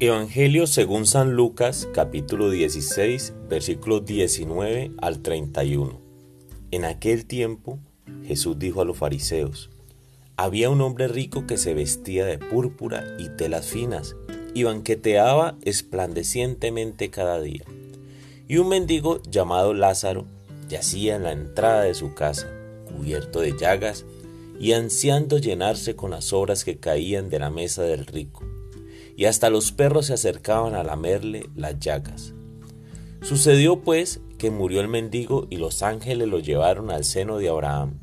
Evangelio según San Lucas capítulo 16 versículos 19 al 31. En aquel tiempo Jesús dijo a los fariseos, había un hombre rico que se vestía de púrpura y telas finas y banqueteaba esplandecientemente cada día. Y un mendigo llamado Lázaro yacía en la entrada de su casa, cubierto de llagas y ansiando llenarse con las obras que caían de la mesa del rico y hasta los perros se acercaban a lamerle las llagas. Sucedió pues que murió el mendigo y los ángeles lo llevaron al seno de Abraham.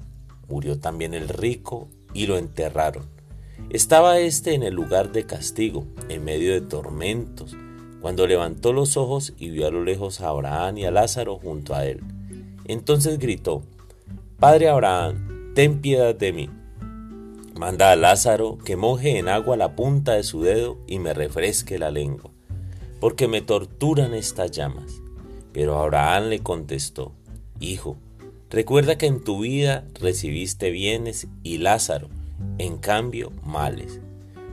Murió también el rico y lo enterraron. Estaba éste en el lugar de castigo, en medio de tormentos, cuando levantó los ojos y vio a lo lejos a Abraham y a Lázaro junto a él. Entonces gritó, Padre Abraham, ten piedad de mí Manda a Lázaro que moje en agua la punta de su dedo y me refresque la lengua, porque me torturan estas llamas. Pero Abraham le contestó, Hijo, recuerda que en tu vida recibiste bienes y Lázaro, en cambio, males.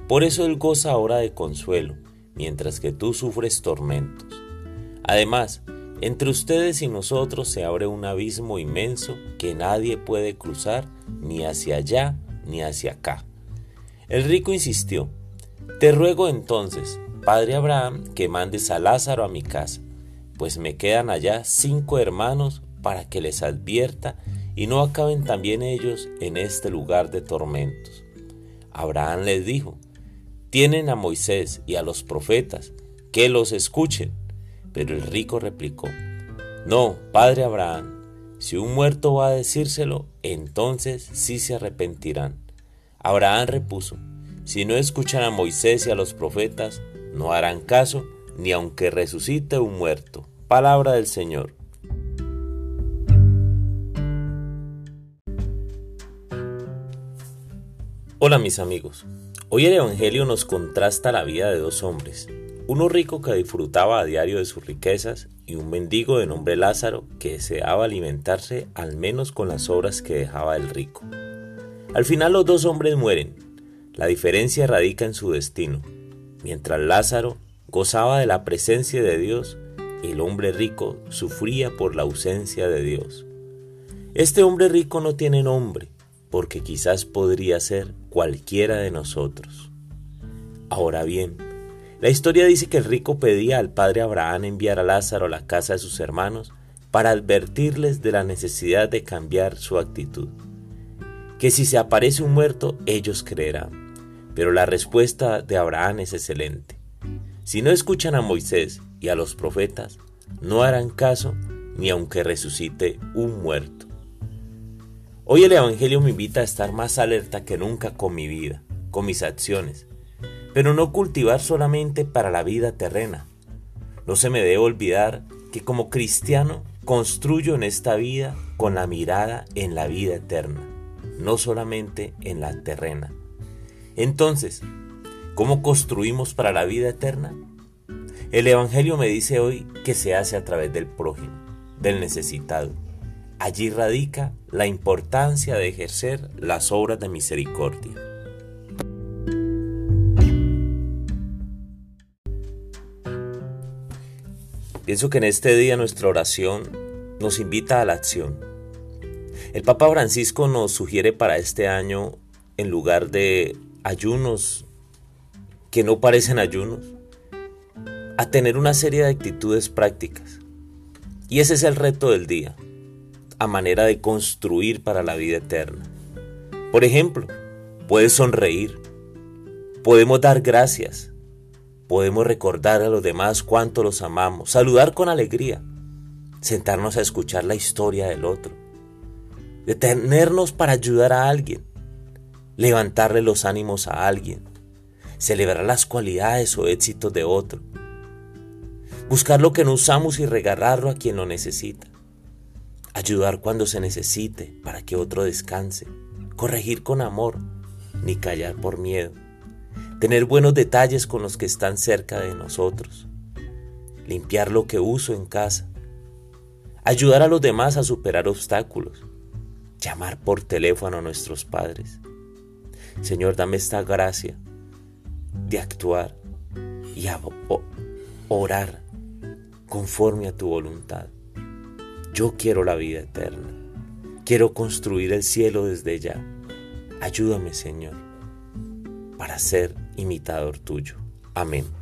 Por eso él goza ahora de consuelo, mientras que tú sufres tormentos. Además, entre ustedes y nosotros se abre un abismo inmenso que nadie puede cruzar ni hacia allá ni hacia acá. El rico insistió, Te ruego entonces, padre Abraham, que mandes a Lázaro a mi casa, pues me quedan allá cinco hermanos para que les advierta y no acaben también ellos en este lugar de tormentos. Abraham les dijo, Tienen a Moisés y a los profetas, que los escuchen. Pero el rico replicó, No, padre Abraham, si un muerto va a decírselo, entonces sí se arrepentirán. Abraham repuso, si no escuchan a Moisés y a los profetas, no harán caso, ni aunque resucite un muerto. Palabra del Señor. Hola mis amigos, hoy el Evangelio nos contrasta la vida de dos hombres, uno rico que disfrutaba a diario de sus riquezas y un mendigo de nombre Lázaro que deseaba alimentarse al menos con las obras que dejaba el rico. Al final los dos hombres mueren. La diferencia radica en su destino. Mientras Lázaro gozaba de la presencia de Dios, el hombre rico sufría por la ausencia de Dios. Este hombre rico no tiene nombre, porque quizás podría ser cualquiera de nosotros. Ahora bien, la historia dice que el rico pedía al padre Abraham enviar a Lázaro a la casa de sus hermanos para advertirles de la necesidad de cambiar su actitud. Que si se aparece un muerto, ellos creerán. Pero la respuesta de Abraham es excelente. Si no escuchan a Moisés y a los profetas, no harán caso ni aunque resucite un muerto. Hoy el Evangelio me invita a estar más alerta que nunca con mi vida, con mis acciones, pero no cultivar solamente para la vida terrena. No se me debe olvidar que como cristiano construyo en esta vida con la mirada en la vida eterna, no solamente en la terrena. Entonces, ¿cómo construimos para la vida eterna? El Evangelio me dice hoy que se hace a través del prójimo, del necesitado. Allí radica la importancia de ejercer las obras de misericordia. Pienso que en este día nuestra oración nos invita a la acción. El Papa Francisco nos sugiere para este año, en lugar de ayunos que no parecen ayunos, a tener una serie de actitudes prácticas. Y ese es el reto del día, a manera de construir para la vida eterna. Por ejemplo, puedes sonreír, podemos dar gracias, Podemos recordar a los demás cuánto los amamos, saludar con alegría, sentarnos a escuchar la historia del otro, detenernos para ayudar a alguien, levantarle los ánimos a alguien, celebrar las cualidades o éxitos de otro, buscar lo que no usamos y regalarlo a quien lo necesita, ayudar cuando se necesite para que otro descanse, corregir con amor, ni callar por miedo tener buenos detalles con los que están cerca de nosotros, limpiar lo que uso en casa, ayudar a los demás a superar obstáculos, llamar por teléfono a nuestros padres. Señor, dame esta gracia de actuar y orar conforme a tu voluntad. Yo quiero la vida eterna. Quiero construir el cielo desde ya. Ayúdame, Señor, para ser imitador tuyo. Amén.